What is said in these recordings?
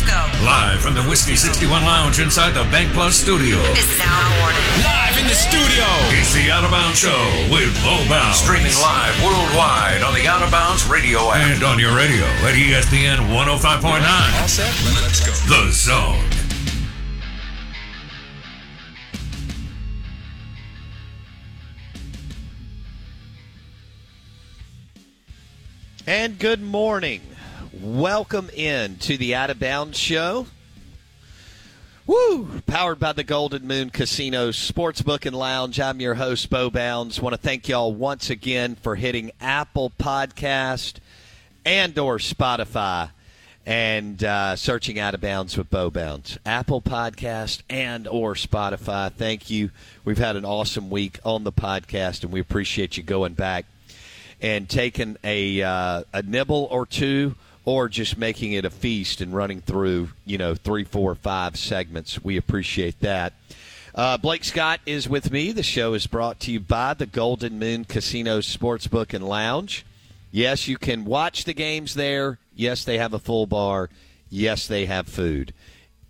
go. Live from the Whiskey 61 Lounge inside the Bank Plus studio. This is Al Warning. Live in the studio. It's the Out of Bounds Show with Bo Bounds. Streaming live worldwide on the Out of Bounds radio app. And on your radio at ESPN 105.9. All set? Let's go. The Zone. And good morning. Welcome in to the Out of Bounds Show. Woo! Powered by the Golden Moon Casino Sportsbook and Lounge. I'm your host, Bo Bounds. Want to thank y'all once again for hitting Apple Podcast and or Spotify and uh, searching Out of Bounds with Bo Bounds. Apple Podcast and or Spotify. Thank you. We've had an awesome week on the podcast, and we appreciate you going back and taking a uh, a nibble or two, or just making it a feast and running through you know three, four, five segments. We appreciate that. Uh, Blake Scott is with me. The show is brought to you by the Golden Moon Casino Sportsbook and Lounge. Yes, you can watch the games there. Yes, they have a full bar. Yes, they have food.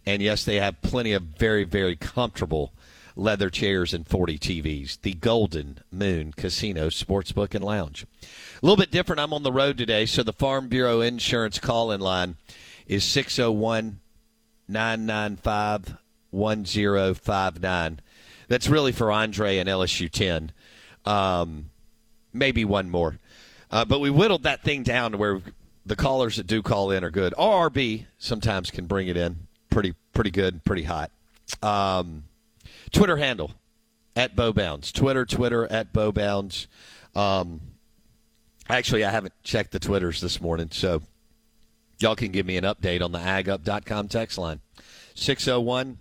And yes, they have plenty of very, very comfortable leather chairs and 40 TVs. The Golden Moon Casino Sportsbook and Lounge. A little bit different. I'm on the road today, so the Farm Bureau Insurance call in line is 601 995 1059. That's really for Andre and LSU 10. Um, maybe one more. Uh, but we whittled that thing down to where the callers that do call in are good. RRB sometimes can bring it in pretty pretty good, pretty hot. Um, Twitter handle at Bowbounds. Twitter, Twitter at Bowbounds. Um, actually, I haven't checked the Twitters this morning, so y'all can give me an update on the agup.com text line 601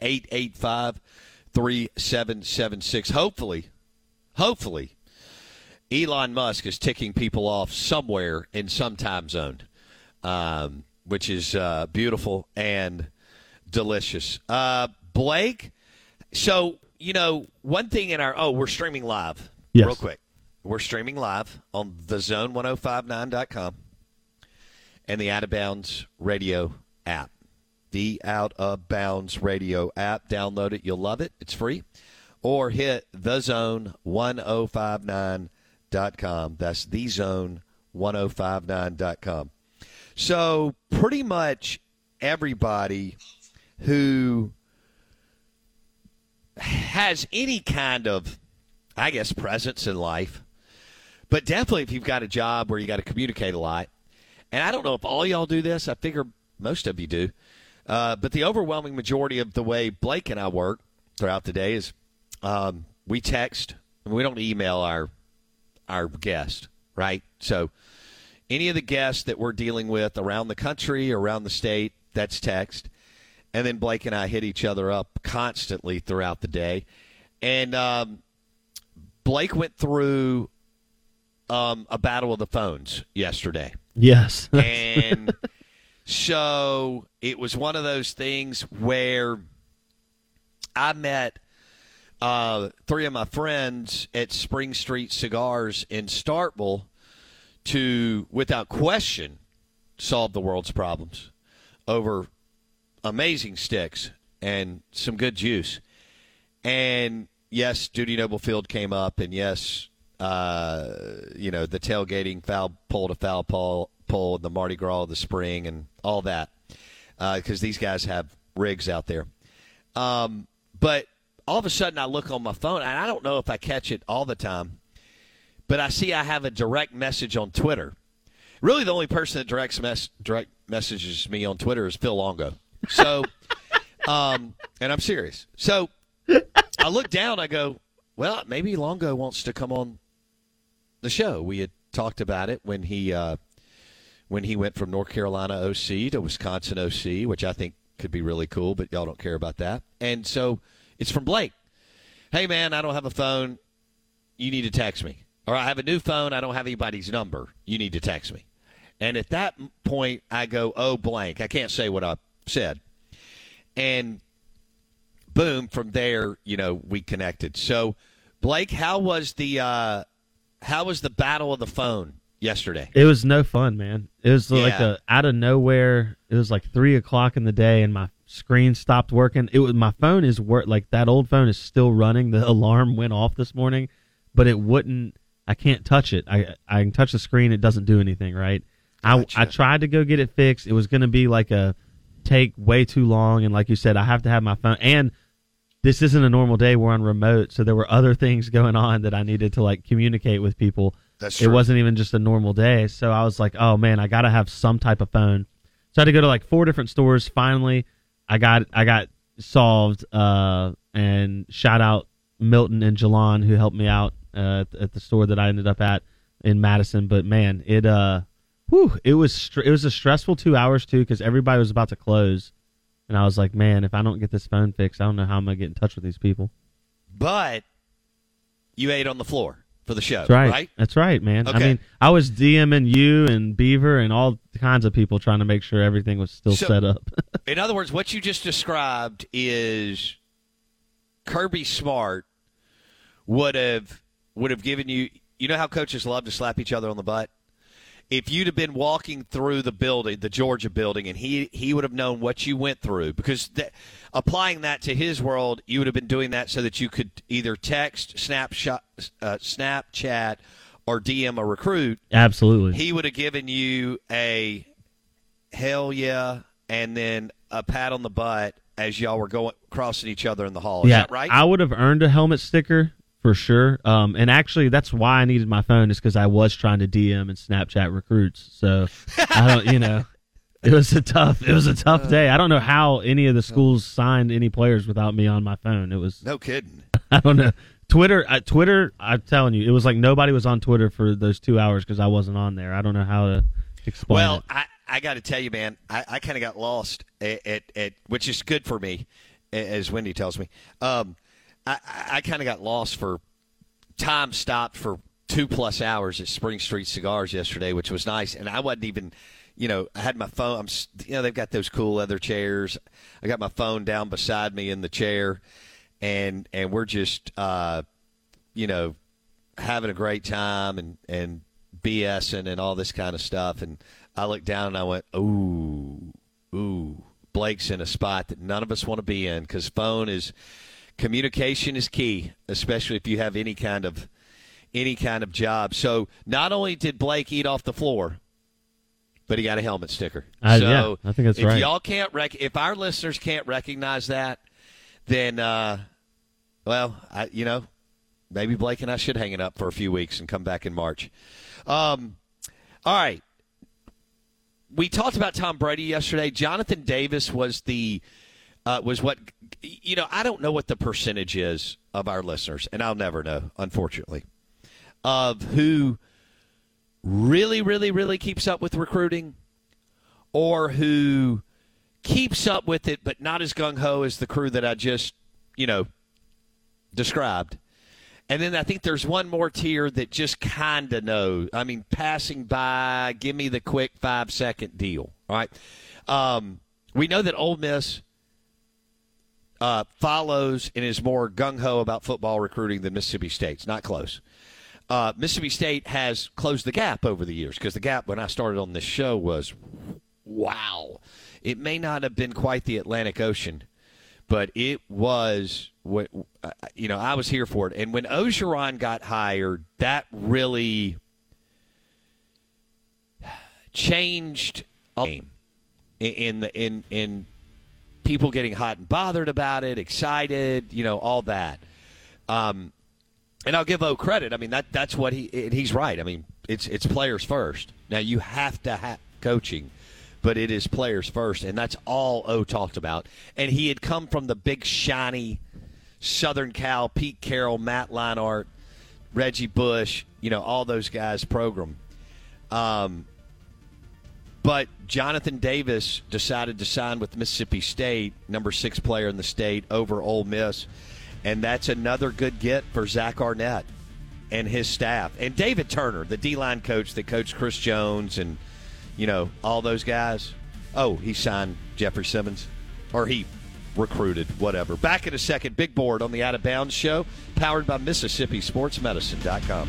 885 3776. Hopefully, hopefully, Elon Musk is ticking people off somewhere in some time zone, um, which is uh, beautiful and delicious. Uh, Blake, so, you know, one thing in our, oh, we're streaming live. Yes. Real quick. We're streaming live on the zone1059.com and the Out of Bounds radio app. The Out of Bounds radio app. Download it. You'll love it. It's free. Or hit thezone1059.com. That's thezone1059.com. So, pretty much everybody who has any kind of, I guess, presence in life But definitely, if you've got a job where you got to communicate a lot, and I don't know if all y'all do this. I figure most of you do. Uh, but the overwhelming majority of the way Blake and I work throughout the day is um, we text. And we don't email our our guest, right? So any of the guests that we're dealing with around the country, around the state, that's text. And then Blake and I hit each other up constantly throughout the day. And um, Blake went through um, a battle of the phones yesterday. Yes. and so it was one of those things where I met uh, three of my friends at Spring Street Cigars in Starkville to, without question, solve the world's problems over amazing sticks and some good juice. And yes, Dudy Noble Field came up, and yes, uh, you know, the tailgating foul pole to foul pole, pole, the Mardi Gras of the spring, and all that, because uh, these guys have rigs out there. Um, but all of a sudden, I look on my phone, and I don't know if I catch it all the time, but I see I have a direct message on Twitter. Really, the only person that directs mes- direct messages me on Twitter is Phil Longo. So, um, and I'm serious. So I look down, I go, well, maybe Longo wants to come on the show. We had talked about it when he uh, when he went from North Carolina OC to Wisconsin OC, which I think could be really cool, but y'all don't care about that. And so it's from Blake. Hey man, I don't have a phone. You need to text me. Or I have a new phone. I don't have anybody's number. You need to text me. And at that point, I go, oh blank. I can't say what I said. And boom, from there, you know, we connected. So, Blake, how was the uh, how was the battle of the phone yesterday? It was no fun, man. It was like a out of nowhere. It was like three o'clock in the day, and my screen stopped working. It was my phone is work like that old phone is still running. The alarm went off this morning, but it wouldn't. I can't touch it. I I can touch the screen. It doesn't do anything. Right. I I tried to go get it fixed. It was going to be like a take way too long, and like you said, I have to have my phone and this isn't a normal day. We're on remote, so there were other things going on that I needed to like communicate with people. That's true. It wasn't even just a normal day, so I was like, "Oh man, I got to have some type of phone." So I had to go to like four different stores. Finally, I got I got solved. Uh, and shout out Milton and Jalon who helped me out uh, at, at the store that I ended up at in Madison. But man, it uh, whew, it was str- it was a stressful two hours too because everybody was about to close. And I was like, man, if I don't get this phone fixed, I don't know how I'm gonna get in touch with these people. But you ate on the floor for the show, That's right. right? That's right, man. I mean, I was DMing you and Beaver and all kinds of people trying to make sure everything was still So- set up. In other words, what you just described is Kirby Smart would have would have given you. You know how coaches love to slap each other on the butt. If you'd have been walking through the building, the Georgia building, and he he would have known what you went through because th- applying that to his world, you would have been doing that so that you could either text, snapshot, uh, Snapchat, or DM a recruit. Absolutely. He would have given you a hell yeah, and then a pat on the butt as y'all were going crossing each other in the hall. Is yeah, that right? I would have earned a helmet sticker for sure. Um, and actually, that's why I needed my phone is because I was trying to DM and Snapchat recruits. So I don't, you know, it was a tough, it was a tough day. I don't know how any of the schools signed any players without me on my phone. It was no kidding. I don't know. Twitter, uh, Twitter. I'm telling you, it was like nobody was on Twitter for those two hours because I wasn't on there. I don't know how to explain Well, it. I, I got to tell you, man, I, I kind of got lost at, at, at which is good for me, as Wendy tells me. Um, I, I- kind of got lost for time stopped for two plus hours at Spring Street Cigars yesterday, which was nice, and I wasn't even. You know, I had my phone. I'm, you know, they've got those cool leather chairs. I got my phone down beside me in the chair, and and we're just, uh, you know, having a great time and and BSing and all this kind of stuff. And I looked down and I went, ooh, ooh, Blake's in a spot that none of us want to be in because phone is communication is key, especially if you have any kind of any kind of job. So not only did Blake eat off the floor, but he got a helmet sticker. Uh, so yeah, I think that's if right. y'all can't rec- if our listeners can't recognize that, then uh, well, I, you know, maybe Blake and I should hang it up for a few weeks and come back in March. Um, all right. We talked about Tom Brady yesterday. Jonathan Davis was the uh, was what you know. I don't know what the percentage is of our listeners, and I'll never know, unfortunately, of who really, really, really keeps up with recruiting, or who keeps up with it but not as gung ho as the crew that I just you know described. And then I think there's one more tier that just kind of knows. I mean, passing by, give me the quick five second deal. All right. Um, we know that Ole Miss uh, follows and is more gung ho about football recruiting than Mississippi State's. Not close. Uh, Mississippi State has closed the gap over the years because the gap when I started on this show was wow. It may not have been quite the Atlantic Ocean, but it was what uh, you know. I was here for it, and when Orgeron got hired, that really changed a game in the in in people getting hot and bothered about it, excited, you know, all that. Um, and I'll give O credit. I mean that that's what he he's right. I mean it's it's players first. Now you have to have coaching, but it is players first, and that's all O talked about. And he had come from the big shiny Southern Cal, Pete Carroll, Matt Leinart, Reggie Bush, you know all those guys program. Um, but Jonathan Davis decided to sign with Mississippi State, number six player in the state, over Ole Miss. And that's another good get for Zach Arnett and his staff. And David Turner, the D line coach that coached Chris Jones and, you know, all those guys. Oh, he signed Jeffrey Simmons. Or he recruited, whatever. Back in a second. Big board on the Out of Bounds show, powered by MississippiSportsMedicine.com.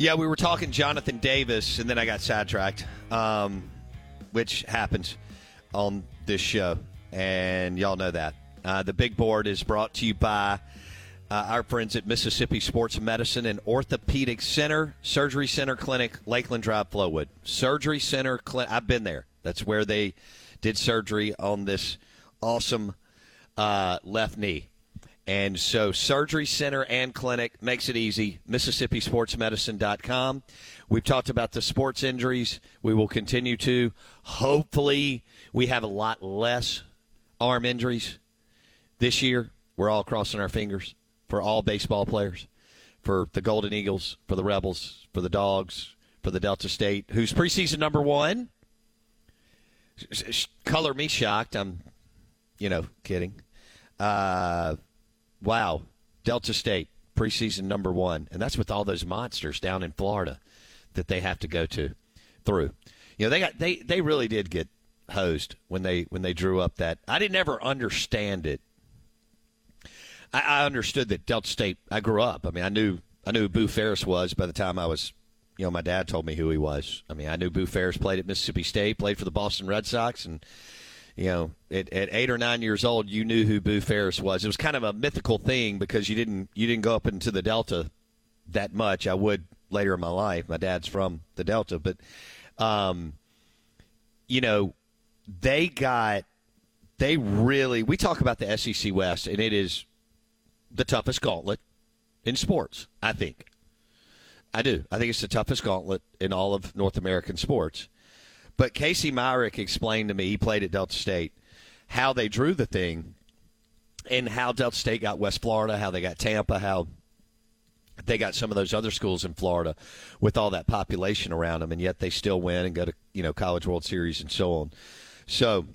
Yeah, we were talking Jonathan Davis, and then I got sidetracked, um, which happens on this show, and y'all know that. Uh, the big board is brought to you by uh, our friends at Mississippi Sports Medicine and Orthopedic Center, Surgery Center Clinic, Lakeland Drive, Flowood. Surgery Center Clinic. I've been there. That's where they did surgery on this awesome uh, left knee. And so, Surgery Center and Clinic makes it easy. MississippiSportsMedicine.com. We've talked about the sports injuries. We will continue to. Hopefully, we have a lot less arm injuries this year. We're all crossing our fingers for all baseball players, for the Golden Eagles, for the Rebels, for the Dogs, for the Delta State, who's preseason number one. Color me shocked. I'm, you know, kidding. Uh, wow, Delta State preseason number one, and that's with all those monsters down in Florida that they have to go to through. You know, they got they they really did get hosed when they when they drew up that. I didn't ever understand it. I, I understood that Delta State. I grew up. I mean, I knew I knew who Boo Ferriss was by the time I was. You know, my dad told me who he was. I mean, I knew Boo Ferriss played at Mississippi State, played for the Boston Red Sox, and you know, at, at eight or nine years old, you knew who Boo Ferriss was. It was kind of a mythical thing because you didn't you didn't go up into the Delta that much. I would later in my life. My dad's from the Delta, but um, you know, they got they really. We talk about the SEC West, and it is the toughest gauntlet in sports. I think. I do. I think it's the toughest gauntlet in all of North American sports. But Casey Myrick explained to me, he played at Delta State, how they drew the thing and how Delta State got West Florida, how they got Tampa, how they got some of those other schools in Florida with all that population around them, and yet they still win and go to you know College World Series and so on. So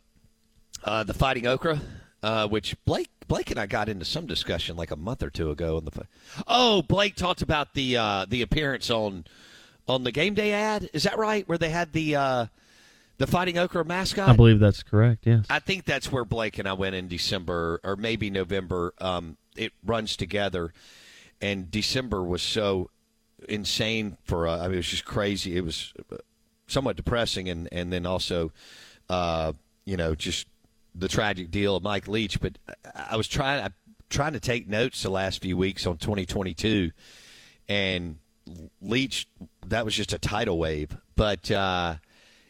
uh, the Fighting Okra, uh, which Blake Blake and I got into some discussion like a month or two ago. In the oh, Blake talked about the uh, the appearance on on the game day ad. Is that right? Where they had the uh, the Fighting Okra mascot. I believe that's correct. Yes. I think that's where Blake and I went in December or maybe November. Um, it runs together, and December was so insane for. Uh, I mean, it was just crazy. It was somewhat depressing, and and then also, uh, you know, just the tragic deal of Mike Leach. But I was trying, I trying to take notes the last few weeks on 2022, and Leach. That was just a tidal wave, but. Uh,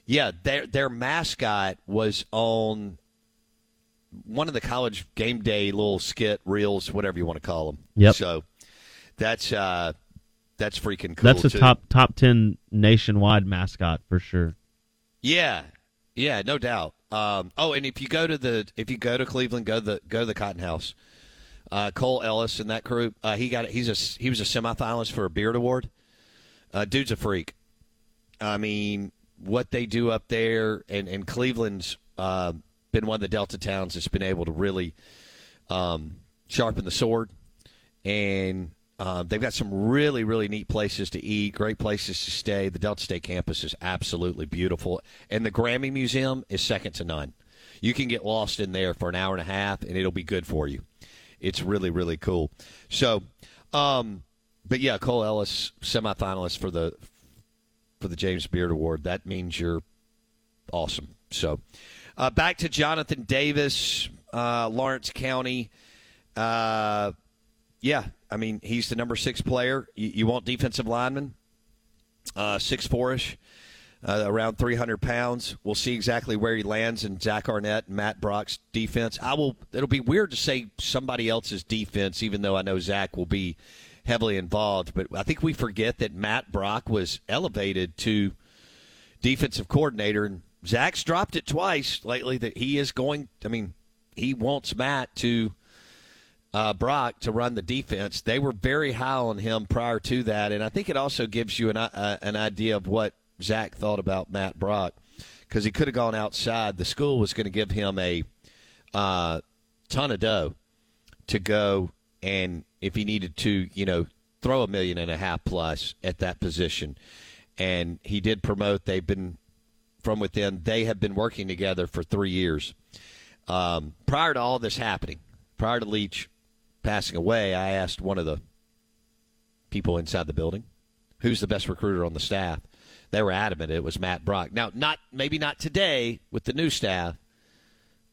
yeah, their their mascot was on one of the college game day little skit reels, whatever you want to call them. Yep. So that's uh, that's freaking cool. That's a too. top top ten nationwide mascot for sure. Yeah, yeah, no doubt. Um, oh, and if you go to the if you go to Cleveland, go to the go to the Cotton House. Uh, Cole Ellis and that crew. Uh, he got he's a he was a semifinalist for a Beard Award. Uh, dude's a freak. I mean, what they do up there, and, and Cleveland's uh, been one of the Delta towns that's been able to really um, sharpen the sword. And uh, they've got some really, really neat places to eat, great places to stay. The Delta State campus is absolutely beautiful. And the Grammy Museum is second to none. You can get lost in there for an hour and a half, and it'll be good for you. It's really, really cool. So, um, but yeah, Cole Ellis, semifinalist for the for the James Beard Award. That means you're awesome. So, uh, back to Jonathan Davis, uh, Lawrence County. Uh, yeah, I mean he's the number six player. You, you want defensive lineman, uh, six fourish, uh, around three hundred pounds. We'll see exactly where he lands in Zach Arnett and Matt Brock's defense. I will. It'll be weird to say somebody else's defense, even though I know Zach will be heavily involved. But I think we forget that Matt Brock was elevated to defensive coordinator, and Zach's dropped it twice lately. That he is going. I mean, he wants Matt to uh, Brock to run the defense. They were very high on him prior to that, and I think it also gives you an uh, an idea of what Zach thought about Matt Brock because he could have gone outside. The school was going to give him a uh, ton of dough to go and if he needed to, you know, throw a million and a half plus at that position. And he did promote. They've been from within. They have been working together for three years. Um, prior to all this happening, prior to Leach passing away, I asked one of the people inside the building, "Who's the best recruiter on the staff?" They were adamant it was Matt Brock. Now, not maybe not today with the new staff.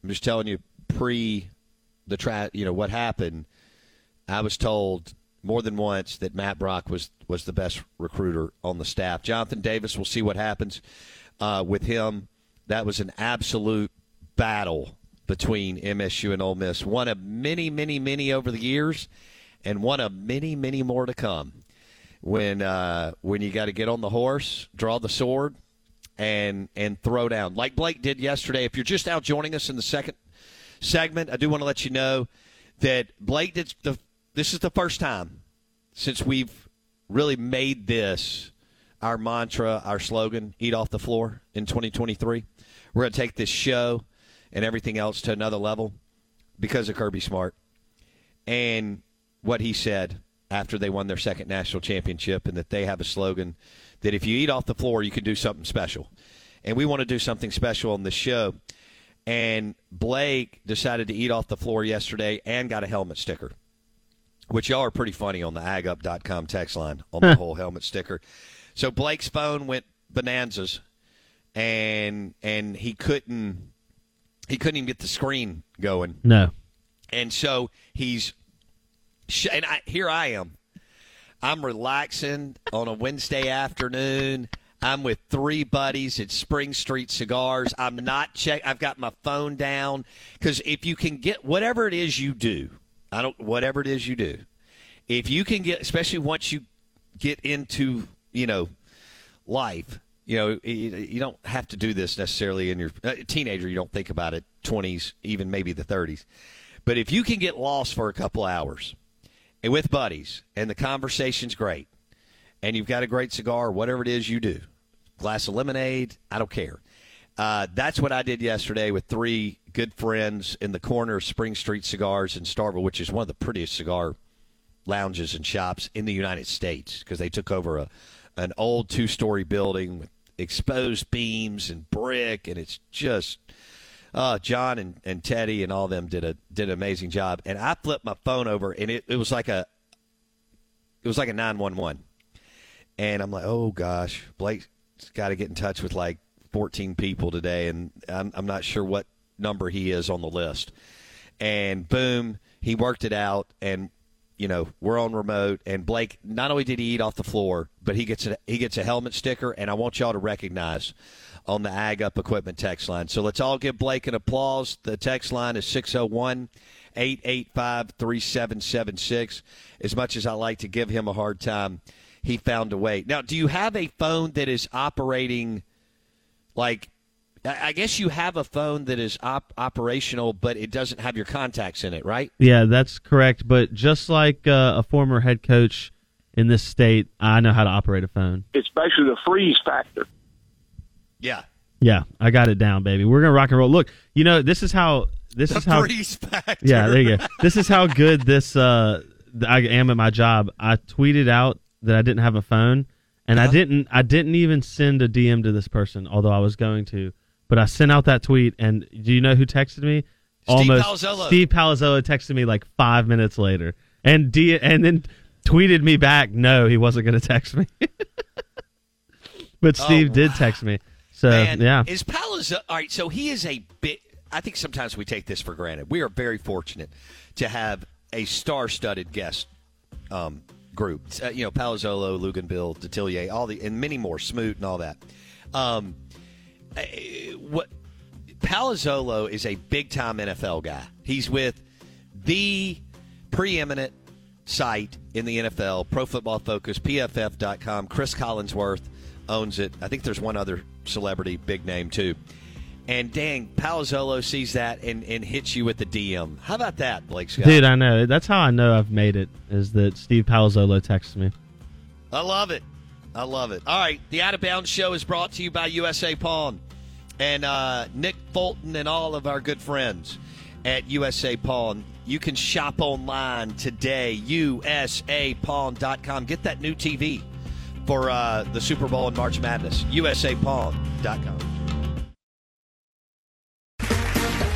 I'm just telling you, pre the tra- you know what happened I was told more than once that Matt Brock was was the best recruiter on the staff. Jonathan Davis, we'll see what happens uh, with him. That was an absolute battle between MSU and Ole Miss. One of many, many, many over the years, and one of many, many more to come. When uh, when you got to get on the horse, draw the sword, and and throw down like Blake did yesterday. If you're just out joining us in the second segment, I do want to let you know that Blake did the this is the first time since we've really made this our mantra, our slogan, eat off the floor in 2023. We're going to take this show and everything else to another level because of Kirby Smart and what he said after they won their second national championship and that they have a slogan that if you eat off the floor, you can do something special. And we want to do something special on this show. And Blake decided to eat off the floor yesterday and got a helmet sticker which y'all are pretty funny on the agup.com text line on the whole helmet sticker. So Blake's phone went bonanzas, and and he couldn't he couldn't even get the screen going. No, and so he's and I, here I am. I'm relaxing on a Wednesday afternoon. I'm with three buddies at Spring Street Cigars. I'm not check. I've got my phone down because if you can get whatever it is you do, I don't whatever it is you do. if you can get, especially once you get into you know life, you know you, don't have to do this necessarily in your uh, teenager. You don't think about it, twenties, even maybe the thirties. But if you can get lost for a couple hours and with buddies, and the conversation's great, and you've got a great cigar, whatever it is you do, glass of lemonade, I don't care. Uh, that's what I did yesterday with three good friends in the corner of Spring Street Cigars in Starkville, which is one of the prettiest cigar lounges and shops in the United States because they took over a an old two story building with exposed beams and brick, and it's just uh, John and, and Teddy and all them did a did an amazing job. And I flipped my phone over, and it, it was like a it was like a nine one one, and I'm like, oh gosh, Blake's got to get in touch with like 14 people today, and I'm, I'm not sure what number he is on the list. And boom, he worked it out, and you know we're on remote. And Blake, not only did he eat off the floor, but he gets a, he gets a helmet sticker, and I want y'all to recognize on the Ag Up Equipment text line. So let's all give Blake an applause. The text line is 601 885 3776. As much as I like to give him a hard time, he found a way. Now, do you have a phone that is operating like I guess you have a phone that is op- operational, but it doesn't have your contacts in it, right? Yeah, that's correct. But just like uh, a former head coach in this state, I know how to operate a phone. It's basically the freeze factor. Yeah. Yeah, I got it down, baby. We're gonna rock and roll. Look, you know this is how this the is how freeze factor. Yeah, there you go. this is how good this uh, I am at my job. I tweeted out that I didn't have a phone, and Uh-huh. I didn't. I didn't even send a DM to this person, although I was going to. But I sent out that tweet, and do you know who texted me? Steve Almost Palazzolo. Steve Palazzolo texted me like five minutes later, and D- and then tweeted me back. No, he wasn't going to text me. but Oh, Steve did text me. So Man, yeah, is Palazzo all right? So he is a bit. I think sometimes we take this for granted. We are very fortunate to have a star-studded guest um, group. Uh, you know, Palazzolo, Luganville, Detillier, all the and many more, Smoot, and all that. Um, what Palazzolo is a big-time NFL guy. He's with the preeminent site in the NFL, Pro Football Focus, PFF.com. Cris Collinsworth owns it. I think there's one other celebrity, big name too. And dang, Palazzolo sees that and, and hits you with the DM. How about that, Blake Scott? dude, I know. That's how I know I've made it. Is that Steve Palazzolo texts me. I love it. I love it. All right, the Out of Bounds Show is brought to you by USA Pawn and uh, Nick Fulton and all of our good friends at USA Pawn. You can shop online today, usapawn.com. Get that new TV for uh, the Super Bowl and March Madness, usapawn.com.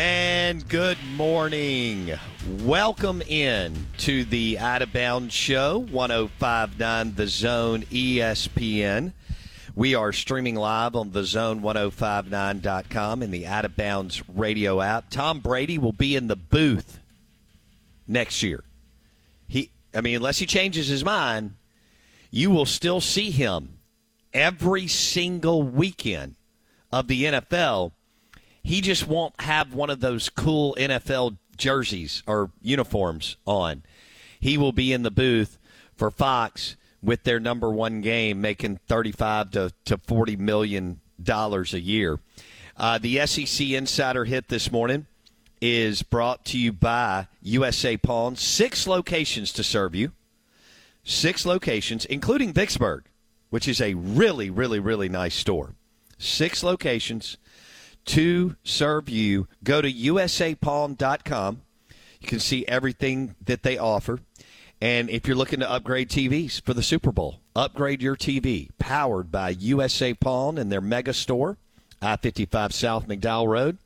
And good morning. Welcome in to the Out of Bounds Show, 1059 The Zone ESPN. We are streaming live on the zone1059.com and the Out of Bounds radio app. Tom Brady will be in the booth next year. He I mean, unless he changes his mind, you will still see him every single weekend of the NFL he just won't have one of those cool NFL jerseys or uniforms on. He will be in the booth for Fox with their number one game, making thirty-five to, to forty million dollars a year. Uh, the SEC Insider Hit this morning is brought to you by USA Pawn. Six locations to serve you. Six locations, including Vicksburg, which is a really, really, really nice store. Six locations to serve you. Go to usapawn.com. You can see everything that they offer. And if you're looking to upgrade TVs for the Super Bowl, upgrade your TV. Powered by USA Pawn and their mega store, I 55 South McDowell Road,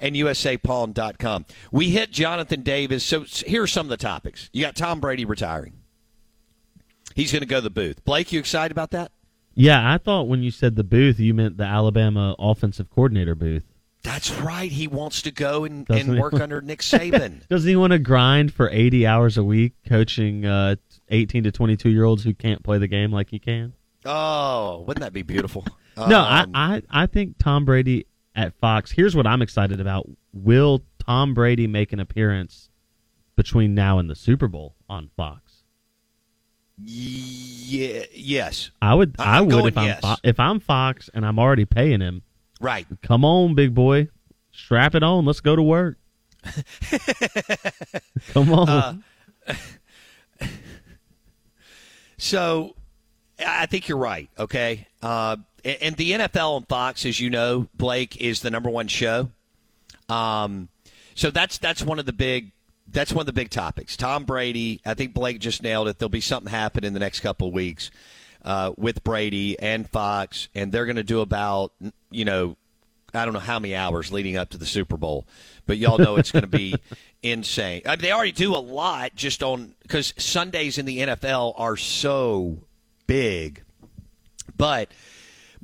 and usapawn.com. We hit Jonathan Davis. So here are some of the topics. You got Tom Brady retiring. He's going to go to the booth. Blake, you excited about that? Yeah, I thought when you said the booth, you meant the Alabama offensive coordinator booth. That's right. He wants to go and, Doesn't and he? work under Nick Saban. Doesn't he want to grind for 80 hours a week coaching uh, 18 to 22 year olds who can't play the game like he can? oh, wouldn't that be beautiful? no, I, Um, I, I think Tom Brady at Fox. Here's what I'm excited about. Will Tom Brady make an appearance between now and the Super Bowl on Fox? Yeah, yes. I would. I I'm would if I'm yes. Fo- if I'm Fox and I'm already paying him. Right. Come on, big boy, strap it on. Let's go to work. Come on. Uh, So I think you're right. Okay, uh, and and the NFL on Fox, as you know, Blake is the number one show. Um, so that's that's one of the big that's one of the big topics. Tom Brady. I think Blake just nailed it. There'll be something happen in the next couple of weeks uh, with Brady and Fox, and they're going to do about you know I don't know how many hours leading up to the Super Bowl, but y'all know it's going to be insane. I mean, they already do a lot just on because Sundays in the NFL are so big, but.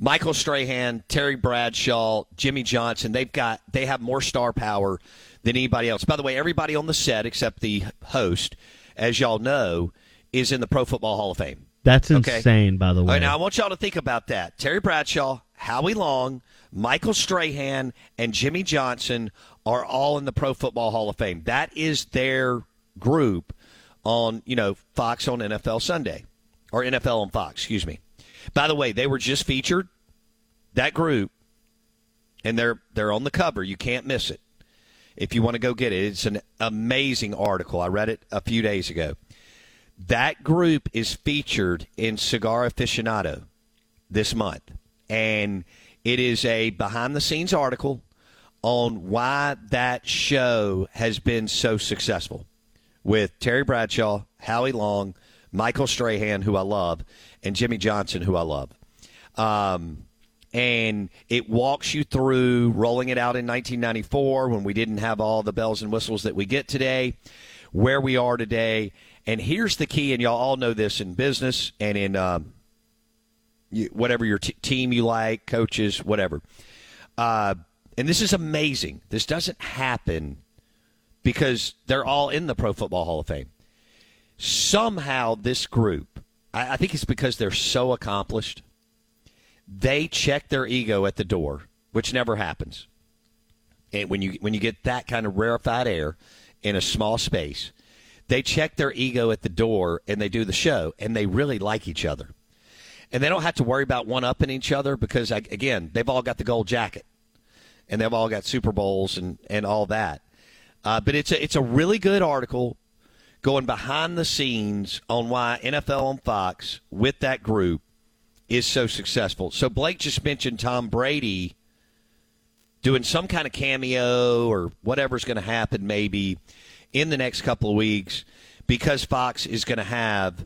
Michael Strahan, Terry Bradshaw, Jimmy Johnson, they've got they have more star power than anybody else. By the way, everybody on the set except the host, as y'all know, is in the Pro Football Hall of Fame. That's Okay. insane, by the way. right, now I want y'all to think about that. Terry Bradshaw, Howie Long, Michael Strahan, and Jimmy Johnson are all in the Pro Football Hall of Fame. That is their group on, you know, Fox on NFL Sunday or NFL on Fox, excuse me. By the way, they were just featured that group and they're they're on the cover. You can't miss it. If you want to go get it, it's an amazing article. I read it a few days ago. That group is featured in Cigar Aficionado this month. And it is a behind the scenes article on why that show has been so successful with Terry Bradshaw, Howie Long, Michael Strahan, who I love, and Jimmy Johnson, who I love. Um, and it walks you through rolling it out in 1994 when we didn't have all the bells and whistles that we get today, where we are today. And here's the key, and y'all all know this in business and in um, you, whatever your t- team you like, coaches, whatever. Uh, and this is amazing. This doesn't happen because they're all in the Pro Football Hall of Fame. Somehow, this group, I, I think it's because they're so accomplished, they check their ego at the door, which never happens. And when you when you get that kind of rarefied air in a small space, they check their ego at the door and they do the show, and they really like each other, and they don't have to worry about one upping each other because again, they've all got the gold jacket, and they've all got Super Bowls and and all that. Uh, but it's a it's a really good article going behind the scenes on why NFL on Fox with that group is so successful. So Blake just mentioned Tom Brady doing some kind of cameo or whatever's going to happen maybe in the next couple of weeks because Fox is going to have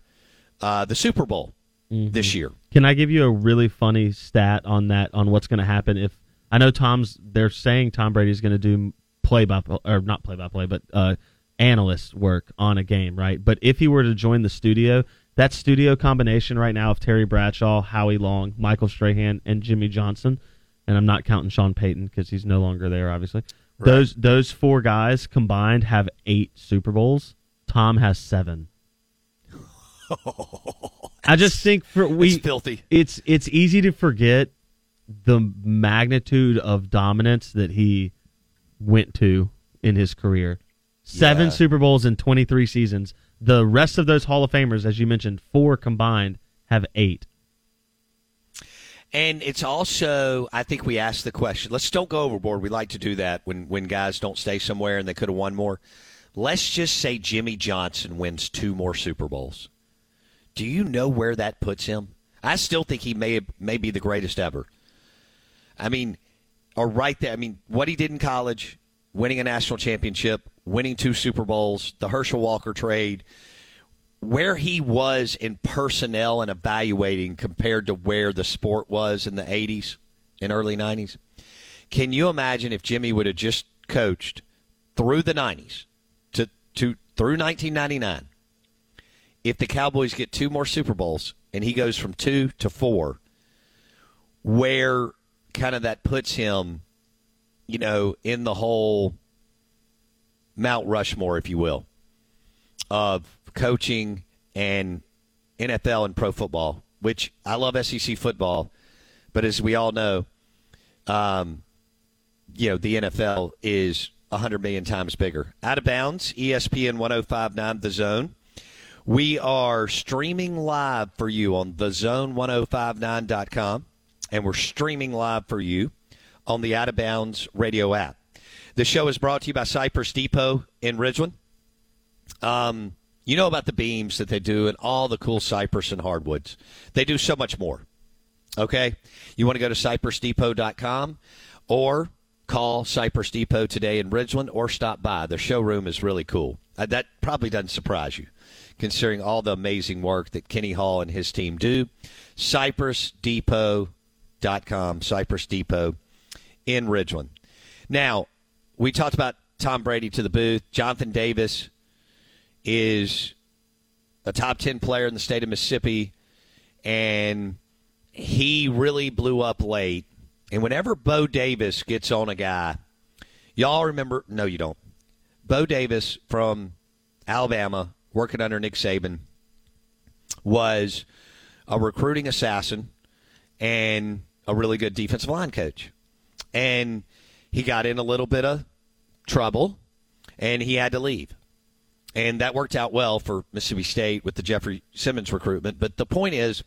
uh, the Super Bowl this year. Can I give you a really funny stat on that on what's going to happen if I know Tom's they're saying Tom Brady's going to do play by or not play by play but uh analyst work on a game, right? But if he were to join the studio, that studio combination right now of Terry Bradshaw, Howie Long, Michael Strahan and Jimmy Johnson, and I'm not counting Sean Payton because he's no longer there obviously. Those those four guys combined have 8 Super Bowls. Tom has 7. I just think for we It's filthy. It's it's easy to forget the magnitude of dominance that he went to in his career. Seven Yeah. Super Bowls in 23 seasons. The rest of those Hall of Famers, as you mentioned, four combined, have eight. And it's also, I think we asked the question. Let's don't go overboard. We like to do that when when guys don't stay somewhere and they could have won more. Let's just say Jimmy Johnson wins two more Super Bowls. Do you know where that puts him? I still think he may may be the greatest ever. I mean, or right there. I mean, what he did in college, winning a national championship, winning two Super Bowls, the Herschel Walker trade, where he was in personnel and evaluating compared to where the sport was in the 80s and early 90s. Can you imagine if Jimmy would have just coached through the 90s to, to through 1999? If the Cowboys get two more Super Bowls and he goes from two to four, where kind of that puts him, you know, in the whole Mount Rushmore, if you will, of coaching and NFL and pro football, which I love SEC football, but as we all know, um, you know, the NFL is 100 million times bigger. Out of bounds, ESPN 1059 The Zone. We are streaming live for you on thezone1059.com, and we're streaming live for you on the Out of Bounds radio app. The show is brought to you by Cypress Depot in Ridgeland. Um, you know about the beams that they do and all the cool cypress and hardwoods. They do so much more. Okay? You want to go to cypressdepot.com or call Cypress Depot today in Ridgeland or stop by. Their showroom is really cool. Uh, that probably doesn't surprise you, considering all the amazing work that Kenny Hall and his team do. CypressDepot.com, Cypress Depot in Ridgeland. Now, we talked about Tom Brady to the booth. Jonathan Davis is a top 10 player in the state of Mississippi, and he really blew up late. And whenever Bo Davis gets on a guy, y'all remember, no, you don't. Bo Davis from Alabama, working under Nick Saban, was a recruiting assassin and a really good defensive line coach. And he got in a little bit of trouble and he had to leave. And that worked out well for Mississippi State with the Jeffrey Simmons recruitment. But the point is,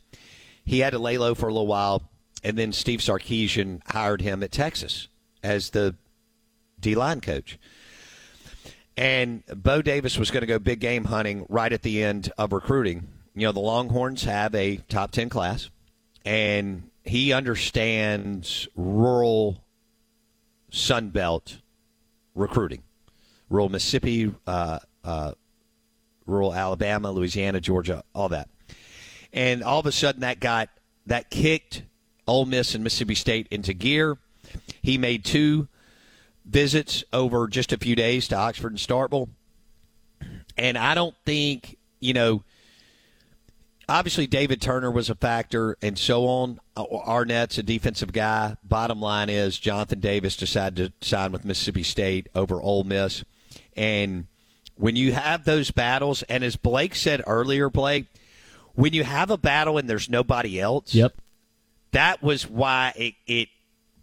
he had to lay low for a little while, and then Steve Sarkisian hired him at Texas as the D line coach. And Bo Davis was going to go big game hunting right at the end of recruiting. You know, the Longhorns have a top 10 class, and he understands rural Sun Belt recruiting, rural Mississippi, uh, uh, rural Alabama, Louisiana, Georgia, all that. And all of a sudden, that got that kicked Ole Miss and Mississippi State into gear. He made two visits over just a few days to Oxford and Starkville, and I don't think you know. Obviously, David Turner was a factor, and so on. Uh, Arnett's a defensive guy. Bottom line is, Jonathan Davis decided to sign with Mississippi State over Ole Miss, and when you have those battles, and as Blake said earlier, Blake, when you have a battle and there's nobody else, yep, that was why it, it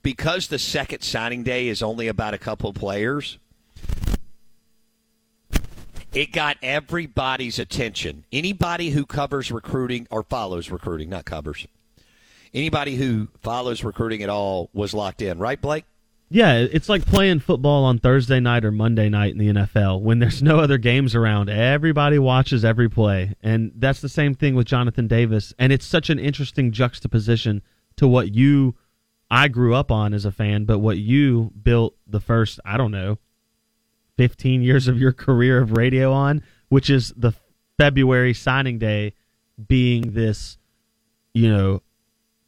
because the second signing day is only about a couple of players. It got everybody's attention. Anybody who covers recruiting or follows recruiting, not covers. Anybody who follows recruiting at all was locked in, right, Blake? Yeah, it's like playing football on Thursday night or Monday night in the NFL. When there's no other games around, everybody watches every play. And that's the same thing with Jonathan Davis. And it's such an interesting juxtaposition to what you, I grew up on as a fan, but what you built the first, I don't know, 15 years of your career of radio on, which is the February signing day being this, you know,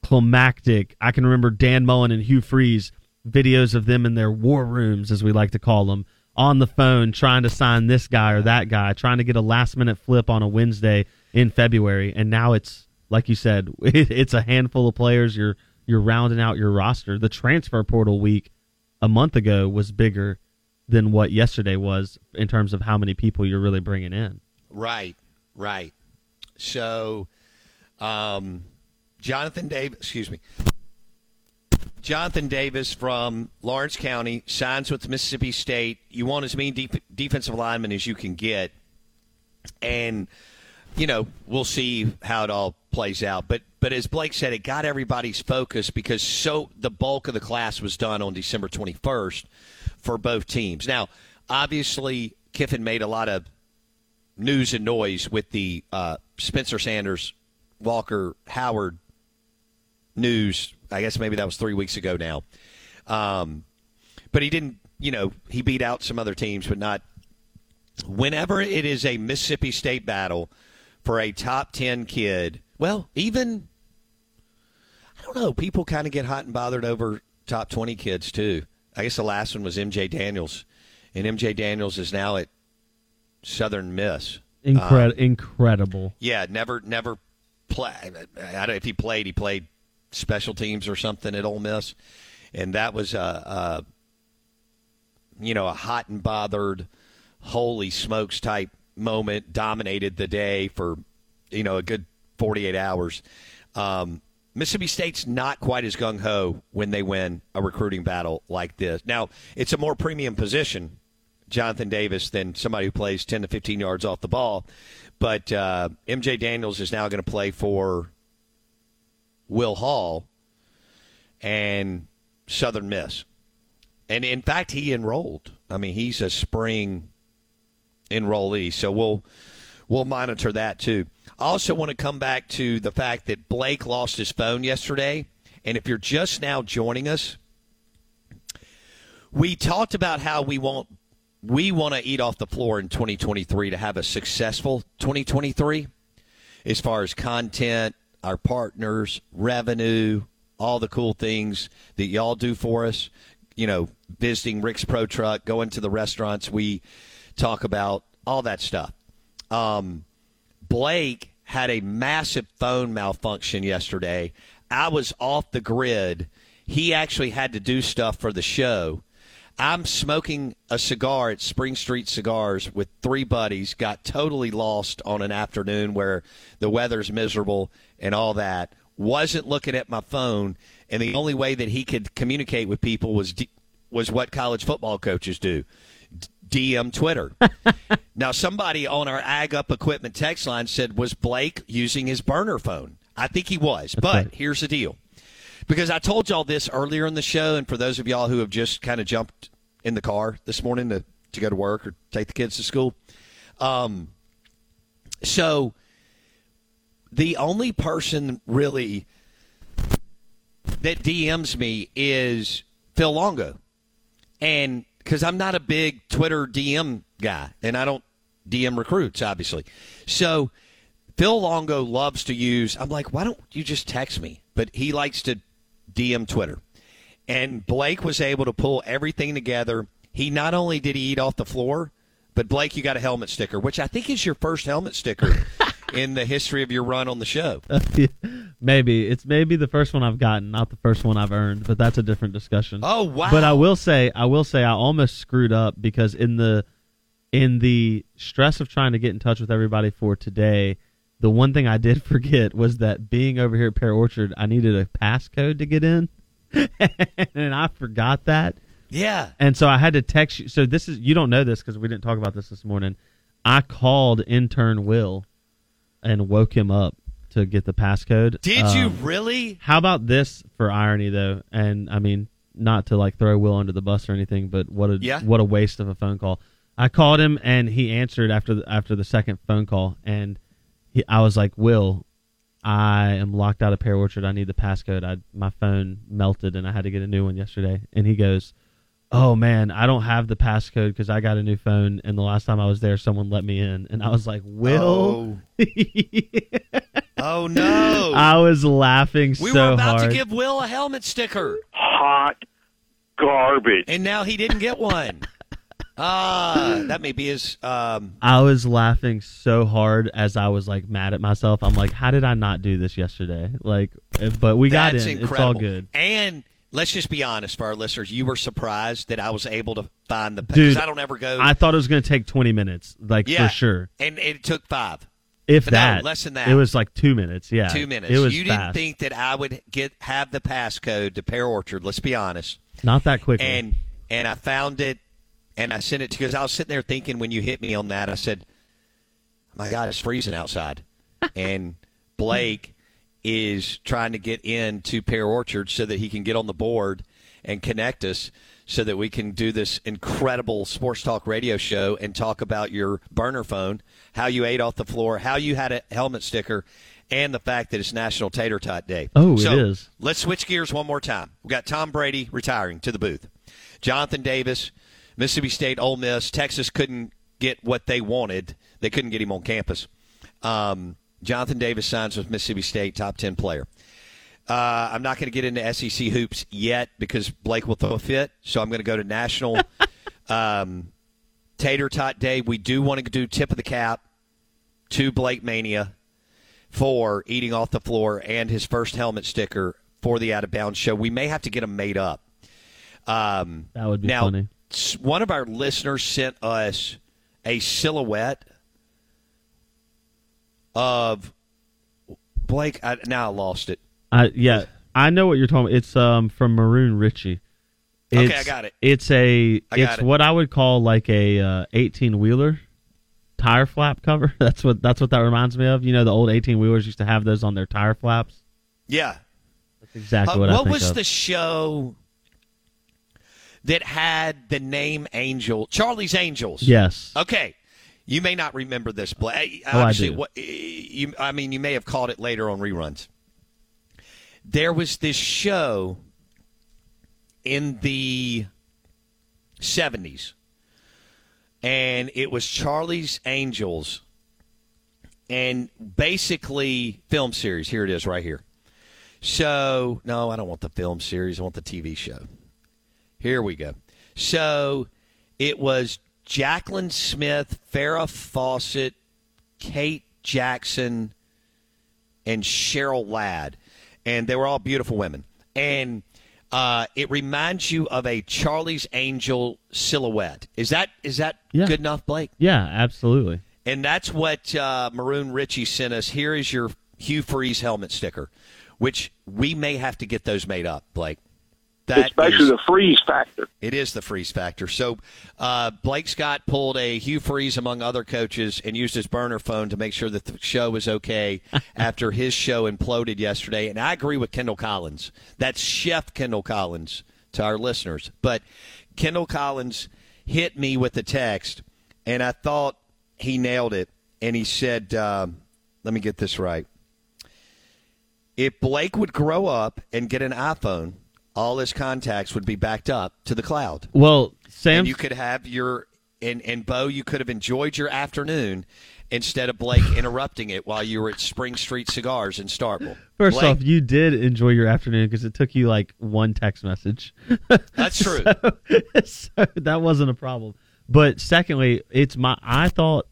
climactic. I can remember Dan Mullen and Hugh Freeze videos of them in their war rooms, as we like to call them, on the phone trying to sign this guy or that guy, trying to get a last minute flip on a Wednesday in February. And now it's like you said, it's a handful of players. You're you're rounding out your roster. The transfer portal week a month ago was bigger than what yesterday was in terms of how many people you're really bringing in. Right, right. So, um, Jonathan Davis, excuse me, Jonathan Davis from Lawrence County signs with Mississippi State. You want as many def- defensive linemen as you can get, and you know we'll see how it all plays out. But but as Blake said, it got everybody's focus because so the bulk of the class was done on December 21st for both teams. Now, obviously, Kiffin made a lot of news and noise with the uh, Spencer Sanders, Walker Howard news. I guess maybe that was three weeks ago now. Um, but he didn't, you know, he beat out some other teams, but not. Whenever it is a Mississippi State battle for a top 10 kid, well, even, I don't know, people kind of get hot and bothered over top 20 kids, too. I guess the last one was MJ Daniels, and MJ Daniels is now at Southern Miss. Incred- Um, incredible. yeah, never, never play. I don't if he played. He played special teams or something at Ole Miss, and that was a, a you know a hot and bothered, holy smokes type moment. Dominated the day for you know a good forty eight hours. Um, Mississippi State's not quite as gung ho when they win a recruiting battle like this. Now it's a more premium position Jonathan Davis than somebody who plays 10 to 15 yards off the ball. But uh, MJ Daniels is now going to play for Will Hall and Southern Miss. And in fact, he enrolled. I mean, he's a spring enrollee, so we'll we'll monitor that too. I also want to come back to the fact that Blake lost his phone yesterday, and if you're just now joining us, we talked about how we want we want to eat off the floor in 2023 to have a successful 2023 as far as content, our partners, revenue, all the cool things that y'all do for us. You know, visiting Rick's Pro Truck, going to the restaurants we talk about, all that stuff. Um, Blake had a massive phone malfunction yesterday. I was off the grid. He actually had to do stuff for the show. I'm smoking a cigar at Spring Street Cigars with three buddies, got totally lost on an afternoon where the weather's miserable and all that. Wasn't looking at my phone, and the only way that he could communicate with people was was what college football coaches do. DM Twitter. now, somebody on our Ag Up Equipment text line said, Was Blake using his burner phone? I think he was. but right. here's the deal. Because I told y'all this earlier in the show, and for those of y'all who have just kind of jumped in the car this morning to, to go to work or take the kids to school. Um, so the only person really that DMs me is Phil Longo. And because I'm not a big Twitter DM guy, and I don't DM recruits, obviously. So Phil Longo loves to use, I'm like, why don't you just text me? But he likes to DM Twitter. And Blake was able to pull everything together. He not only did he eat off the floor, but Blake, you got a helmet sticker, which I think is your first helmet sticker in the history of your run on the show. maybe it's maybe the first one I've gotten, not the first one I've earned, but that's a different discussion. Oh wow! But I will say, I will say, I almost screwed up because in the in the stress of trying to get in touch with everybody for today, the one thing I did forget was that being over here at Pear Orchard, I needed a passcode to get in, and I forgot that. Yeah. And so I had to text you. So this is you don't know this because we didn't talk about this this morning. I called intern Will and woke him up to get the passcode. Did you Um, really? How about this for irony though? And I mean, not to like throw Will under the bus or anything, but what a Yeah. what a waste of a phone call. I called him and he answered after the, after the second phone call, and he, I was like, Will, I am locked out of Pear Orchard. I need the passcode. I my phone melted and I had to get a new one yesterday. And he goes, Oh man, I don't have the passcode because I got a new phone, and the last time I was there, someone let me in, and I was like, Will. Oh no! I was laughing so hard. we so were about hard. to give Will a helmet sticker, Hot garbage. and now he didn't get one. Ah, that may be his. Um, I was laughing so hard as I was like mad at myself. I'm like, how did I not do this yesterday? Like, eh, but we got that's in. incredible. It's all good. And let's just be honest for our listeners. You were surprised that I was able to find the because I don't ever go. I thought it was going to take 20 minutes, like yeah, for sure. and it took five. If But no, that, less than that. It was like two minutes. Yeah, Two minutes. It was you didn't think that I would get have the passcode to Pear Orchard. Let's be honest. Not that quickly. And and I found it, and I sent it to because I was sitting there thinking when you hit me on that, I said, "My God, it's freezing outside," and Blake is trying to get into Pear Orchard so that he can get on the board and connect us so that we can do this incredible sports talk radio show and talk about your burner phone, how you ate off the floor, how you had a helmet sticker, and the fact that it's National Tater Tot Day. Oh, it so is. Let's switch gears one more time. We've got Tom Brady retiring to the booth. Jonathan Davis, Mississippi State, Ole Miss, Texas couldn't get what they wanted. They couldn't get him on campus. Um, Jonathan Davis signs with Mississippi State, top ten player. Uh, I'm not going to get into SEC hoops yet because Blake will throw a fit. So I'm going to go to National um, Tater Tot Day. We do want to do tip of the cap to Blake Mania for eating off the floor and his first helmet sticker for the Out of Bounds show. We may have to get them made up. Um, That would be now, funny. s- One of our listeners sent us a silhouette of Blake. I, now I lost it. I yeah, I know what you're talking. about. It's um from Maroon Ritchie. Okay, I got it. It's a it's it. what I would call like a uh, 18 wheeler tire flap cover. That's what that's what that reminds me of. You know, the old 18 wheelers used to have those on their tire flaps. Yeah. That's exactly Uh, what, I think was of. the show that had the name Angel? Charlie's Angels. Yes. Okay. You may not remember this, Blake. Oh, I what eh, you, I mean, you may have caught it later on reruns. There was this show in the seventies, and it was Charlie's Angels, and basically film series. Here it is, right here. So, no, I don't want the film series. I want the TV show. Here we go. So, it was Jaclyn Smith, Farrah Fawcett, Kate Jackson, and Cheryl Ladd. And they were all beautiful women. And uh, it reminds you of a Charlie's Angel silhouette. Is that is that Yeah. good enough, Blake? yeah, absolutely. And that's what uh, Maroon Ritchie sent us. Here is your Hugh Freeze helmet sticker, which we may have to get those made up, Blake. That it's basically is- the freeze factor. it is the freeze factor. So uh, Blake Scott pulled a Hugh Freeze among other coaches and used his burner phone to make sure that the show was okay after his show imploded yesterday. And I agree with Kendall Collins. That's Chef Kendall Collins to our listeners. But Kendall Collins hit me with the text, and I thought he nailed it. And he said, um, let me get this right. If Blake would grow up and get an iPhone, all his contacts would be backed up to the cloud. Well, Sam, and you could have your and and Bo, you could have enjoyed your afternoon instead of Blake interrupting it while you were at Spring Street Cigars in Starkville. First Blake, off, you did enjoy your afternoon because it took you like one text message. That's true. so, so that wasn't a problem. But secondly, it's my I thought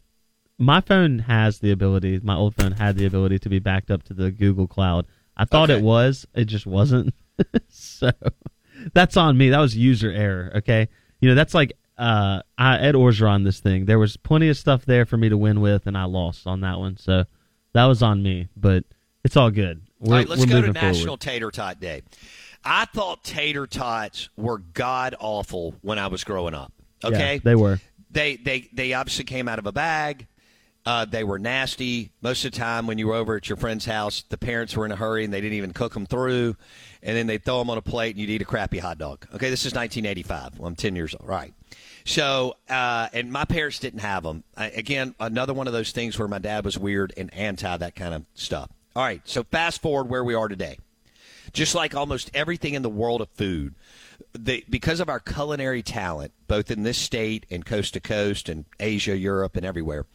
my phone has the ability. My old phone had the ability to be backed up to the Google Cloud. I thought Okay. it was. It just wasn't. so that's on me. That was user error. Okay, you know that's like uh, I, Ed Orgeron. This thing there was plenty of stuff there for me to win with, and I lost on that one. So that was on me. But it's all good. We're, all right, let's go to National forward. Tater Tot Day. I thought tater tots were god awful when I was growing up. Okay, Yeah, they were. they they they obviously came out of a bag. Uh, they were nasty. Most of the time, when you were over at your friend's house, the parents were in a hurry and they didn't even cook them through, and then they'd throw them on a plate and you'd eat a crappy hot dog. Okay, this is 1985. Well, I'm 10 years old, right? So, uh, and my parents didn't have them. I, again, another one of those things where my dad was weird and anti that kind of stuff. All right, so fast forward where we are today just like almost everything in the world of food, the, because of our culinary talent, both in this state and coast to coast and Asia, Europe, and everywhere,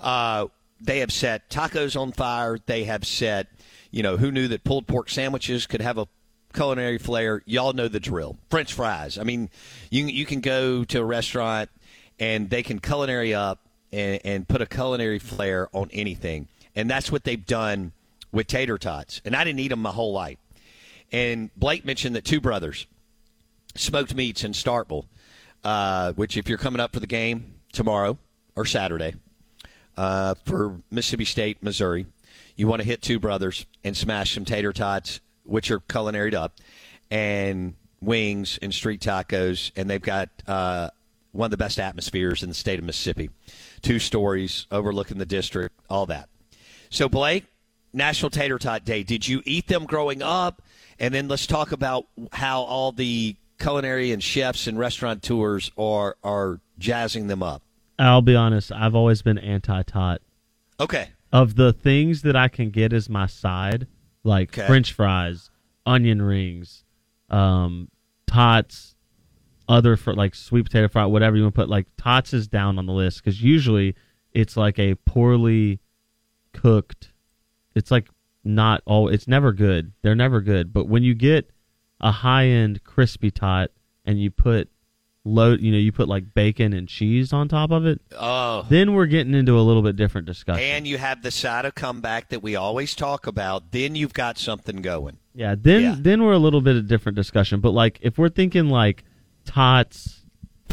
uh, they have set tacos on fire. They have set, you know, who knew that pulled pork sandwiches could have a culinary flair? Y'all know the drill. French fries. I mean, you you can go to a restaurant and they can culinary up and, and put a culinary flair on anything, and that's what they've done with tater tots. And I didn't eat them my whole life. And Blake mentioned that Two Brothers smoked meats in Starkville, uh, which if you're coming up for the game tomorrow or Saturday uh, for Mississippi State, Missouri, you want to hit Two Brothers and smash some tater tots, which are culinaried up, and wings and street tacos, and they've got uh, one of the best atmospheres in the state of Mississippi. Two stories overlooking the district, all that. So Blake, National Tater Tot Day. Did you eat them growing up? And then let's talk about how all the culinary and chefs and restaurateurs are are jazzing them up. I'll be honest. I've always been anti-tot. Okay. Of the things that I can get as my side, like Okay. French fries, onion rings, um, tots, other for like sweet potato fry, whatever you want to put. Like tots is down on the list because usually it's like a poorly cooked. It's like not all. It's never good. They're never good. But when you get a high end crispy tot and you put load, you know, you put like bacon and cheese on top of it. Oh. Then we're getting into a little bit different discussion. And you have the side of comeback that we always talk about. Then you've got something going. Yeah, then Yeah. then we're a little bit of different discussion. But like if we're thinking like tots,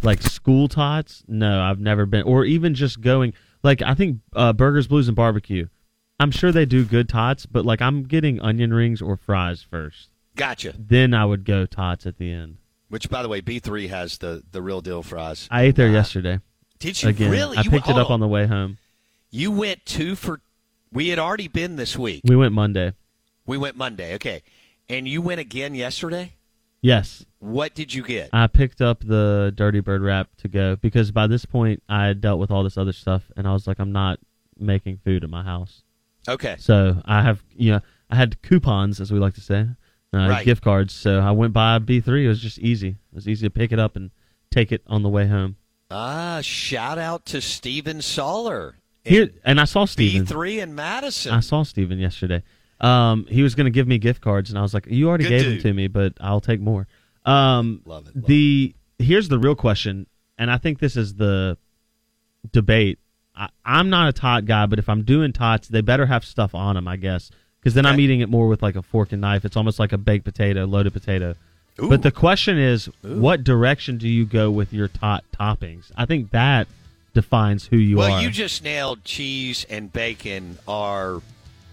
like school tots, no, I've never been. Or even just going like I think uh, Burgers, Blues, and Barbecue. I'm sure they do good tots, but like I'm getting onion rings or fries first. Gotcha. Then I would go tots at the end. Which, by the way, B3 has the, the real deal fries. I ate there uh, yesterday. Did you Again, really? I You- picked it up on the way home. You went two for. We had already been this week. We went Monday. We went Monday. Okay. And you went again yesterday? Yes. What did you get? I picked up the Dirty Bird wrap to go because by this point I had dealt with all this other stuff and I was like, I'm not making food at my house. Okay. So I have, you know, I had coupons, as we like to say, uh, Right. gift cards. So I went by B3. It was just easy. It was easy to pick it up and take it on the way home. Ah, shout out to Steven Soller. Here, and I saw Steven. B3 in Madison. I saw Steven yesterday. Um, he was going to give me gift cards, and I was like, "You already Good gave dude. them to me, but I'll take more." Um, Love it, the here's the real question, and I think this is the debate. I, I'm not a tot guy, but if I'm doing tots, they better have stuff on them, I guess, because then I'm eating it more with like a fork and knife. It's almost like a baked potato, loaded potato. Ooh. But the question is, Ooh. what direction do you go with your tot toppings? I think that defines who you well, are. Well, you just nailed cheese and bacon are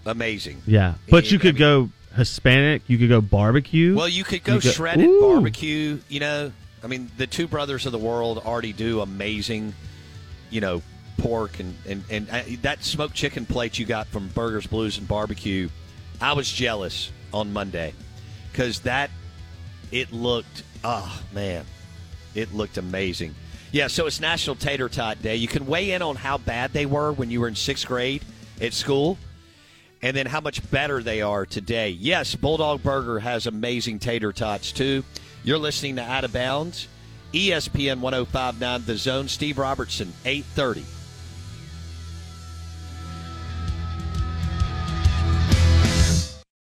amazing. Yeah, but you I could mean- go Hispanic. You could go barbecue. Well, you could go You go- shredded Ooh. barbecue. You know, I mean, the two brothers of the world already do amazing, you know, pork and and and uh, that smoked chicken plate you got from Burgers, Blues, and Barbecue. I was jealous on Monday because that it looked. Oh man, it looked amazing. Yeah, so it's National Tater Tot Day. You can weigh in on how bad they were when you were in sixth grade at school and then how much better they are today. Yes, Bulldog Burger has amazing tater tots too. You're listening to Out of Bounds, ESPN 1059 The Zone. Steve Robertson, 830.